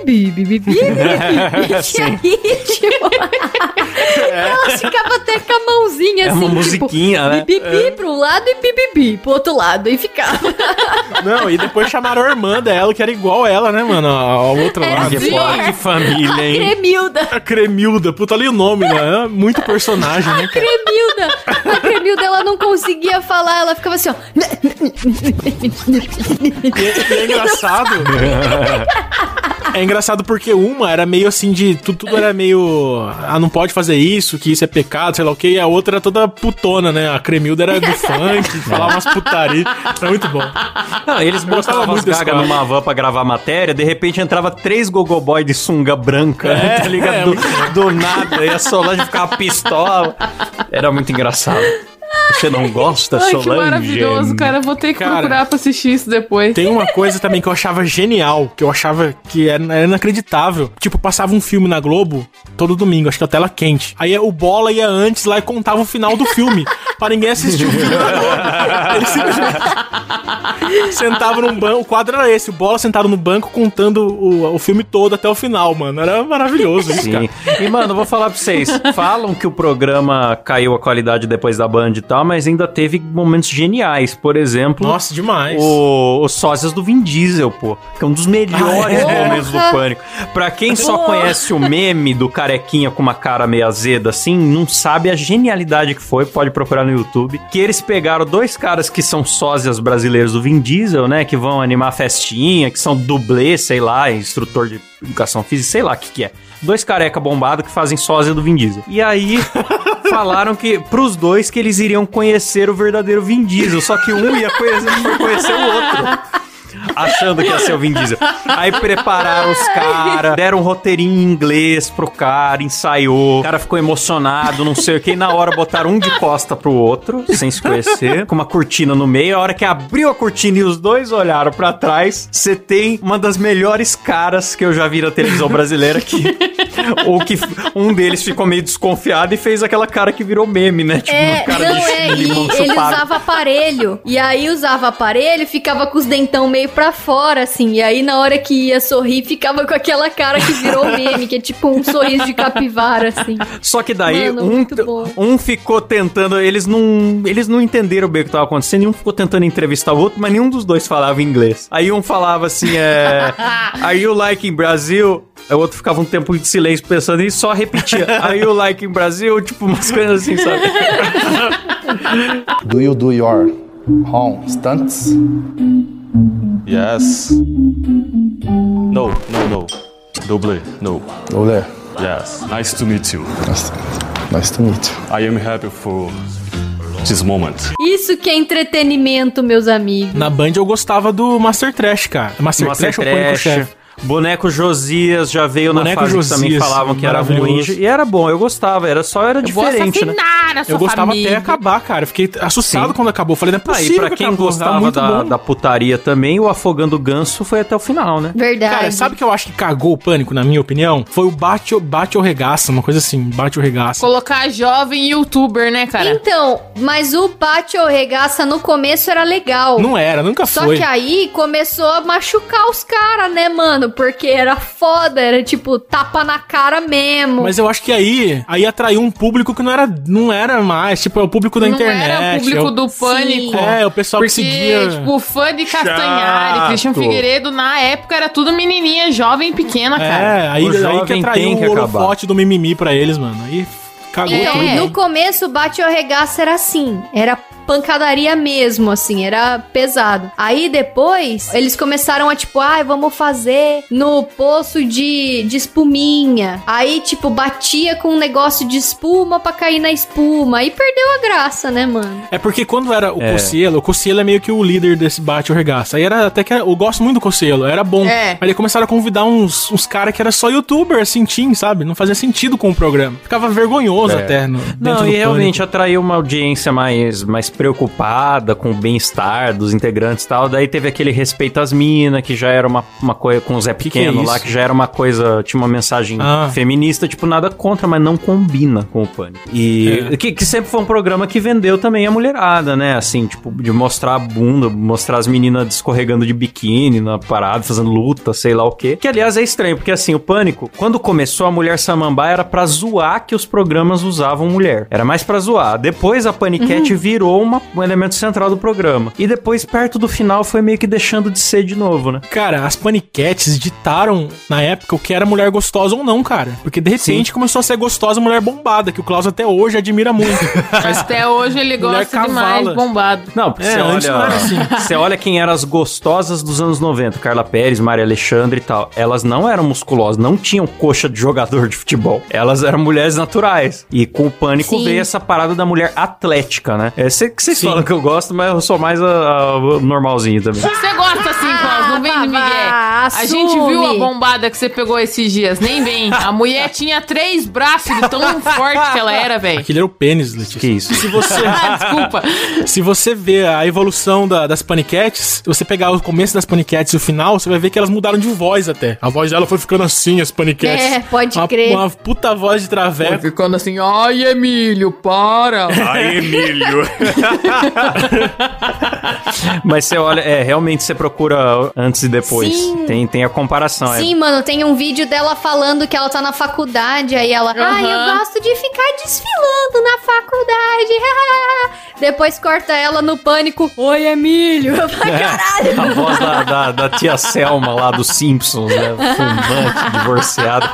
bibibi, bibibi, bibibi. E aí, tipo, elas ficavam até com a mãozinha É assim, uma tipo, musiquinha, né? bibibi pra um lado e bibibi pro outro lado. E ficava. Não, e depois chamaram a irmã dela, que era igual ela, né, mano? Ao outro É, lado. Que, família, hein? Cremilda. A Cremilda, puta ali o nome, né? Muito personagem, né, cara? Cremilda. A Cremilda, ela não conseguia falar, ela ficava assim, ó. E é, e é engraçado. É engraçado porque uma era meio assim de. Tudo, tudo era meio. Ah, não pode fazer isso, que isso é pecado, sei lá o que. E a outra era toda putona, né? A Cremilda era do funk, *laughs* falava umas putaria. Era muito bom. Não, eles botavam muito quadro. numa van pra gravar matéria, de repente entrava três gogoboy de sunga branca, É, *laughs* tá ligado? é, do, do nada, e a Solange ficava pistola. Era muito engraçado. Você não gosta, *laughs* Ai, Solange? que maravilhoso, cara. Vou ter que Cara, procurar pra assistir isso depois. Tem uma coisa também que eu achava genial, que eu achava que era, era inacreditável. Tipo, passava um filme na Globo todo domingo, acho que a tela quente. Aí o Bola ia antes lá e contava o final do filme, *laughs* pra ninguém assistir o filme na Globo. Ele simplesmente sentava num banco, o quadro era esse, o Bola sentado no banco contando o, o filme todo até o final, mano. Era maravilhoso isso, cara. Sim. E, mano, vou falar pra vocês. Falam que o programa caiu a qualidade depois da Band e tal, mas ainda teve momentos geniais. Por exemplo, Nossa, demais. o, os sósias do Vin Diesel, pô. Que é um dos melhores Ah, é? momentos do Pânico. Pra quem só Porra. conhece o meme do carequinha com uma cara meio azeda assim, não sabe a genialidade que foi, pode procurar no YouTube. Que eles pegaram dois caras que são sósias brasileiros do Vin Diesel, né? Que vão animar a festinha, que são dublê, sei lá, instrutor de educação física, sei lá o que que é. Dois careca bombado que fazem sósia do Vin Diesel. E aí... *laughs* Falaram que pros dois que eles iriam conhecer o verdadeiro Vin Diesel, só que um ia conhecer, *laughs* conhecer o outro achando que ia ser o Vin Diesel. Aí prepararam os caras, deram um roteirinho em inglês pro cara, ensaiou. O cara ficou emocionado, não sei o que. E na hora botaram um de costa pro outro, sem se conhecer, com uma cortina no meio. A hora que abriu a cortina e os dois olharam pra trás, você tem uma das melhores caras que eu já vi na televisão brasileira que. Ou que um deles ficou meio desconfiado e fez aquela cara que virou meme, né? Tipo, É, cara não de é, limão ele chupado. usava aparelho. E aí usava aparelho e ficava com os dentão meio pra fora, assim. E aí na hora que ia sorrir, ficava com aquela cara que virou *laughs* meme, que é tipo um sorriso de capivara, assim. Só que daí Mano, um, um ficou tentando, eles não, eles não entenderam bem o que tava acontecendo, e um ficou tentando entrevistar o outro, mas nenhum dos dois falava inglês. Aí um falava assim, é, *laughs* Are you like in Brazil? Aí o outro ficava um tempo de silêncio pensando e só repetia, Are you like in Brazil? Tipo umas coisas assim, sabe? Do you do your home stunts? Yes. No, no, no. Double, no. Olé. Yes. Nice to meet you. Nice, nice to meet you. I am happy for this moment. Isso que é entretenimento, meus amigos. Na Band eu gostava do Master Trash, cara. Master, Master Trash ou Pânico Trash. Chefe? Boneco Josias já veio Boneco na fase que também Josias, falavam que era ruim. E era bom, eu gostava, era só era Eu vou diferente, né? a sua Eu gostava família. até acabar, cara. Eu Fiquei assustado Sim. quando acabou. Falei, não é Ah, possível e pra que quem acabou. Tá gostava muito da, da putaria também, o Afogando o Ganso foi até o final, né? Verdade. Cara, sabe que eu acho que cagou o pânico, na minha opinião? Foi o bate, bate ou regaça, uma coisa assim, bate ou regaça. Colocar jovem youtuber, né, cara? Então, mas o Bate ou Regaça no começo era legal. Não era, nunca Só foi. que aí começou a machucar os caras, né, mano? Porque era foda, era tipo tapa na cara mesmo. Mas eu acho que aí, aí atraiu um público que não era, não era mais, tipo, é o público da não internet. era o público é do pânico. É, o pessoal Porque, que seguia. tipo, fã de Castanhari, Chato. Christian Figueiredo, na época era tudo menininha jovem e pequena, cara. É, aí, O aí que atraiu tem o acabar. holofote do mimimi pra eles, mano. Aí cagou Então, tudo. É. no começo, o Bate ou Regaça era assim. Era pancadaria mesmo, assim, era pesado. Aí depois, eles começaram a tipo, ai, vamos fazer no poço de, de espuminha. Aí, tipo, batia com um negócio de espuma pra cair na espuma. Aí perdeu a graça, né, mano? É porque quando era o É. Cossielo, o Cossielo é meio que o líder desse bate ou regaça. Aí era até que eu gosto muito do Cossielo, era bom. É. Mas eles começaram a convidar uns, uns caras que era só youtuber, assim, teen, sabe? Não fazia sentido com o programa. Ficava vergonhoso É. até. No, Não, e realmente Pânico. atraiu uma audiência mais, mais preocupada com o bem-estar dos integrantes e tal. Daí teve aquele respeito às minas, que já era uma, uma coisa com o Zé Que que é Pequeno lá, que já era uma coisa, tinha uma mensagem Ah. feminista, tipo, nada contra, mas não combina com o Pânico. E É. que, que sempre foi um programa que vendeu também a mulherada, né? Assim, tipo, de mostrar a bunda, mostrar as meninas escorregando de biquíni na parada, fazendo luta, sei lá o quê. Que, aliás, é estranho, porque assim, o Pânico, quando começou, a Mulher Samambaia era pra zoar que os programas usavam mulher. Era mais pra zoar. Depois a Paniquete virou uma- um elemento central do programa. E depois, perto do final, foi meio que deixando de ser de novo, né? Cara, as paniquetes ditaram na época o que era mulher gostosa ou não, cara. Porque de repente começou a ser gostosa mulher bombada, que o Klaus até hoje admira muito. *laughs* Mas Até hoje ele Mulher gosta demais cavala. bombado. Não, porque É, você antes não olha, era assim. *laughs* você olha quem eram as gostosas dos anos 90, Carla Pérez, Maria Alexandre e tal. Elas não eram musculosas, não tinham coxa de jogador de futebol. Elas eram mulheres naturais. E com o pânico Sim. veio essa parada da mulher atlética, né? É, cê- que vocês Sim. falam que eu gosto, mas eu sou mais a, a- normalzinho também. Você gosta assim, Klaus, não vem de Miguel. A gente viu a bombada que você pegou esses dias, nem vem. A mulher tinha três braços de tão *laughs* forte que ela era, velho. aquele era o pênis, Letícia. Que isso? Se você, *laughs* Ah, desculpa. se você vê a evolução da- das paniquetes, se você pegar o começo das paniquetes e o final, você vai ver que elas mudaram de voz até. A voz dela foi ficando assim, as paniquetes. É, pode uma, crer. Uma puta voz de traveco. Ficando assim, ai, Emílio, para. *laughs* Ai, Emílio. *laughs* Mas você olha, é, realmente você procura antes e depois. Sim. Tem, tem a comparação. é. Sim, mano, tem um vídeo dela falando que ela tá na faculdade, aí ela, ai, Aham. eu gosto de ficar desfilando na faculdade. *laughs* Depois corta ela no pânico, oi, Emílio. *laughs* Eu falei, caralho. A voz da, da, da tia Selma lá dos Simpsons, né? Fumante, divorciada.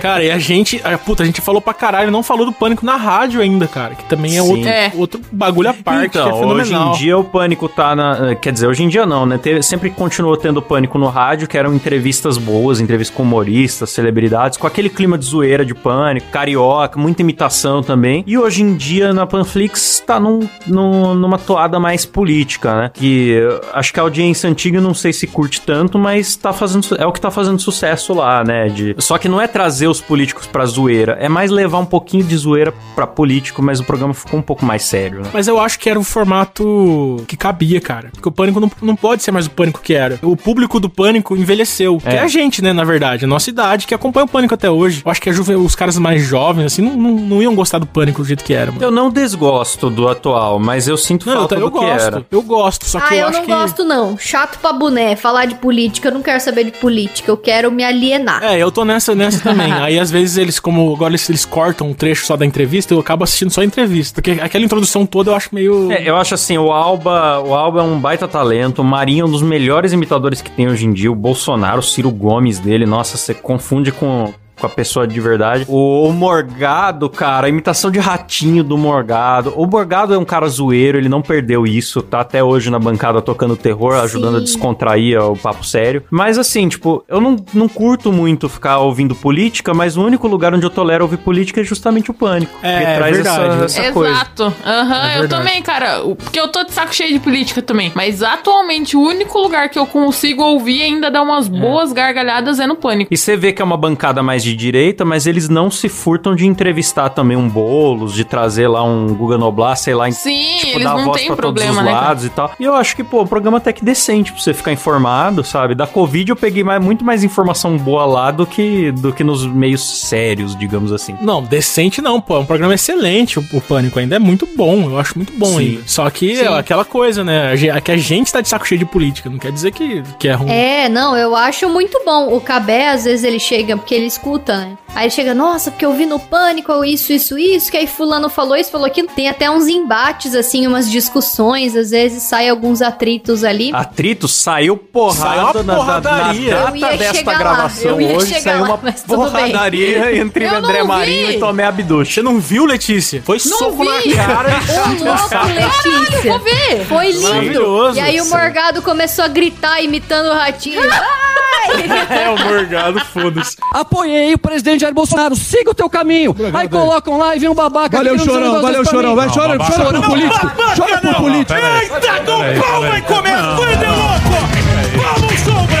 Cara, e a gente. A, puta, a gente falou pra caralho, não falou do pânico na rádio ainda, cara. Que também é Sim. outro, É. outro bagulho à parte, é Então, hoje fenomenal. em dia o pânico tá na. eh, Quer dizer, hoje em dia não, né? Teve- sempre continuou tendo pânico no rádio, que eram entrevistas boas, entrevistas com humoristas, celebridades, com aquele clima de zoeira de pânico, carioca, muita imitação também. E hoje em dia na Panflix tá num, num- numa toada mais política, né? Que eh, acho que a audiência antiga não sei se curte tanto, mas tá fazendo, é o que tá fazendo sucesso lá, né? De, só que não é trazer os políticos pra zoeira, é mais levar um pouquinho de zoeira pra político, mas o programa ficou um pouco mais sério, né? Mas eu acho que era um formato que cabia, cara. Porque o pânico não, não pode ser mais o pânico que era. O público do pânico envelheceu. Que é a gente, né, na verdade. A nossa idade, que acompanha o pânico até hoje. Eu acho que a juve- os caras mais jovens, assim, não, não, não iam gostar do pânico do jeito que era, mano. Eu não desgosto do atual, mas eu sinto Não, eu, falta eu do que gosto. era. Eu gosto, só que Ah, eu, eu acho não que. gosto, não. Chato pra boné. Falar de política, eu não quero saber de política. Eu quero me alienar. É, eu tô nessa, nessa também. *laughs* Aí, às vezes, eles, como agora eles, eles cortam um trecho só da entrevista, eu acabo assistindo só a entrevista. Porque aquela introdução toda eu acho meio. É, eu acho assim, o Alba, o Alba é um baita talento, o Marinho é um dos melhores imitadores que tem hoje em dia, o Bolsonaro, o Ciro Gomes dele, nossa, você confunde com com a pessoa de verdade. O, o Morgado, cara, a imitação de ratinho do Morgado. O Morgado é um cara zoeiro, ele não perdeu isso, tá até hoje na bancada tocando terror, ajudando a Sim. descontrair o papo sério. Mas assim, tipo, eu não, não curto muito ficar ouvindo política, mas o único lugar onde eu tolero ouvir política é justamente o pânico. É, que é traz verdade. essa, essa coisa. Exato. Aham, É eu verdade. também, cara. o- Porque eu tô de saco cheio de política também. Mas atualmente o único lugar que eu consigo ouvir e ainda dar umas boas gargalhadas é no pânico. E você vê que é uma bancada mais de direita, mas eles não se furtam de entrevistar também um Boulos, de trazer lá um Guga Noblar, sei lá, Sim, tipo, eles dar não voz pra problema, todos os né? cara? lados e tal. E eu acho que, pô, o programa até que decente pra você ficar informado, sabe? Da Covid eu peguei mais, muito mais informação boa lá do que, do que nos meios sérios, digamos assim. Não, decente não, pô. É um programa excelente. O, o Pânico ainda é muito bom. Eu acho muito bom Sim. ainda. Só que Sim. é aquela coisa, né? A gente, é que a gente tá de saco cheio de política. Não quer dizer que, que é ruim. É, não, eu acho muito bom. O Cabé, às vezes, ele chega, porque ele escuta simultâneo. Aí ele chega, nossa, porque eu vi no pânico isso, isso, isso, que aí fulano falou isso, falou aquilo. Tem até uns embates, assim, umas discussões, às vezes sai alguns atritos ali. Atrito saiu porrada Saiu na, na- na porradaria. Eu ia data desta lá, gravação eu ia hoje. Saiu lá, uma tudo bem. porradaria *laughs* *laughs* entre Eu André Marinho e Tomé Abduch. Você não viu, Letícia? Foi Não soco vi. na cara. Ô, louco, Letícia. Vou ver. Foi lindo. E aí o Morgado começou a gritar imitando o ratinho. *laughs* *laughs* É, o Morgado, foda-se. Apoiei o presidente Jair Bolsonaro. Siga o teu caminho. Aí colocam lá e vem um babaca. Valeu, chorão, valeu, chorão. Vai, chora, chora por político. Chora por político. Eita, do pau vai comer! Coisa louco! Vamos, sombra!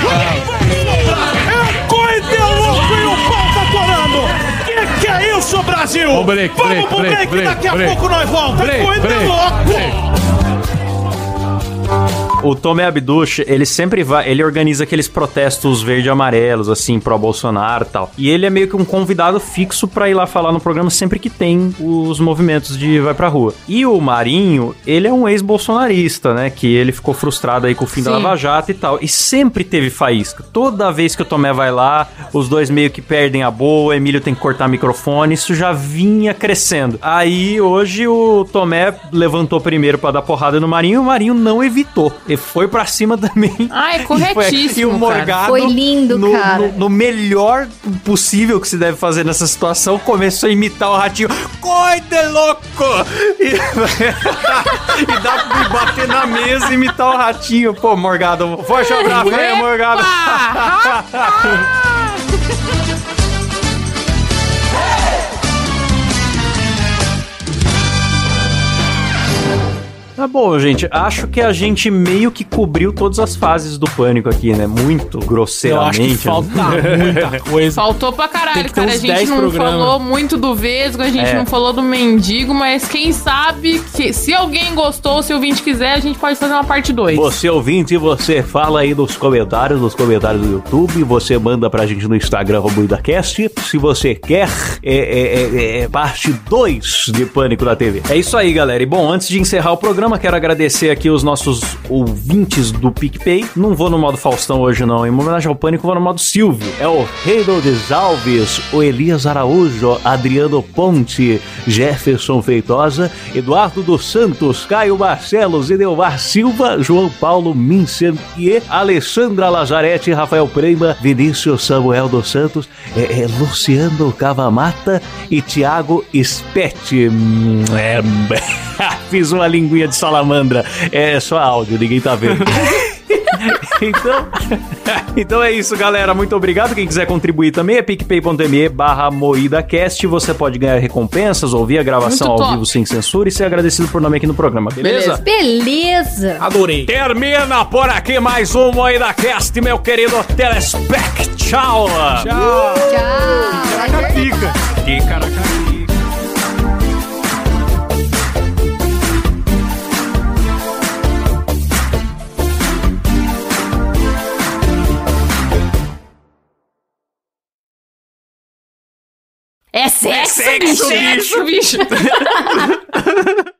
É coisa louco e o pau tá torando! Que que é isso, Brasil? Vamos pro break, break, break, daqui a pouco nós voltamos! Break, Coisa break, louco! O Tomé Abduch, ele sempre vai, ele organiza aqueles protestos verde e amarelos, assim, pro Bolsonaro e tal. E ele é meio que um convidado fixo pra ir lá falar no programa sempre que tem os movimentos de vai pra rua. E o Marinho, ele é um ex-bolsonarista, né? Que ele ficou frustrado aí com o fim da Sim. Lava Jato e tal. E sempre teve faísca. Toda vez que o Tomé vai lá, os dois meio que perdem a boa, o Emílio tem que cortar microfone, isso já vinha crescendo. Aí hoje o Tomé levantou primeiro pra dar porrada no Marinho e o Marinho não evitou. Ele foi pra cima também. Ai, *laughs* E foi- corretíssimo, E o cara. Morgado, Foi lindo, no, cara. No, no melhor possível que se deve fazer nessa situação, começou a imitar o ratinho. Coide louco! E, *laughs* e dá pra bater na mesa e imitar o ratinho. Pô, Morgado, forte abraço aí, Morgado. *laughs* Tá bom, gente. Acho que a gente meio que cobriu todas as fases do pânico aqui, né? Muito Eu grosseiramente. acho que falta muita *laughs* coisa. Faltou pra caralho, cara. A gente 10 não programas. falou muito do Vesgo, a gente É. não falou do Mendigo, mas quem sabe, que, se alguém gostou, se o ouvinte quiser, a gente pode fazer uma parte 2. Você ouvinte, você fala aí nos comentários, nos comentários do YouTube, você manda pra gente no Instagram RomuidaCast, se você quer é, é, é, é, parte 2 de Pânico na TV. É isso aí, galera. E bom, antes de encerrar o programa, quero agradecer aqui os nossos ouvintes do PicPay. Não vou no modo Faustão hoje, não. Em homenagem ao Pânico, vou no modo Silvio. É o Reinaldes Alves, o Elias Araújo, Adriano Ponte, Jefferson Feitosa, Eduardo dos Santos, Caio Barcelos, Edelmar Silva, João Paulo Mincer e Alessandra Lazarete, Rafael Prema, Vinícius Samuel dos Santos, é, é, Luciano Cavamata e Tiago Spetti. Hum, É, *laughs* *laughs* fiz uma linguinha de salamandra. É só áudio, ninguém tá vendo. *laughs* Então, *laughs* então é isso, galera. Muito obrigado. Quem quiser contribuir também é picpay.me barra moídacast. Você pode ganhar recompensas, ouvir a gravação Muito ao top. vivo sem censura e ser agradecido por nome aqui no programa, beleza? Beleza. Adorei. Termina por aqui mais um Moídacast, meu querido telespec. Tchau! Tchau. Tchau. Fica. Que caraca. É sexo, sexo, bicho. É sexo, bicho. *laughs*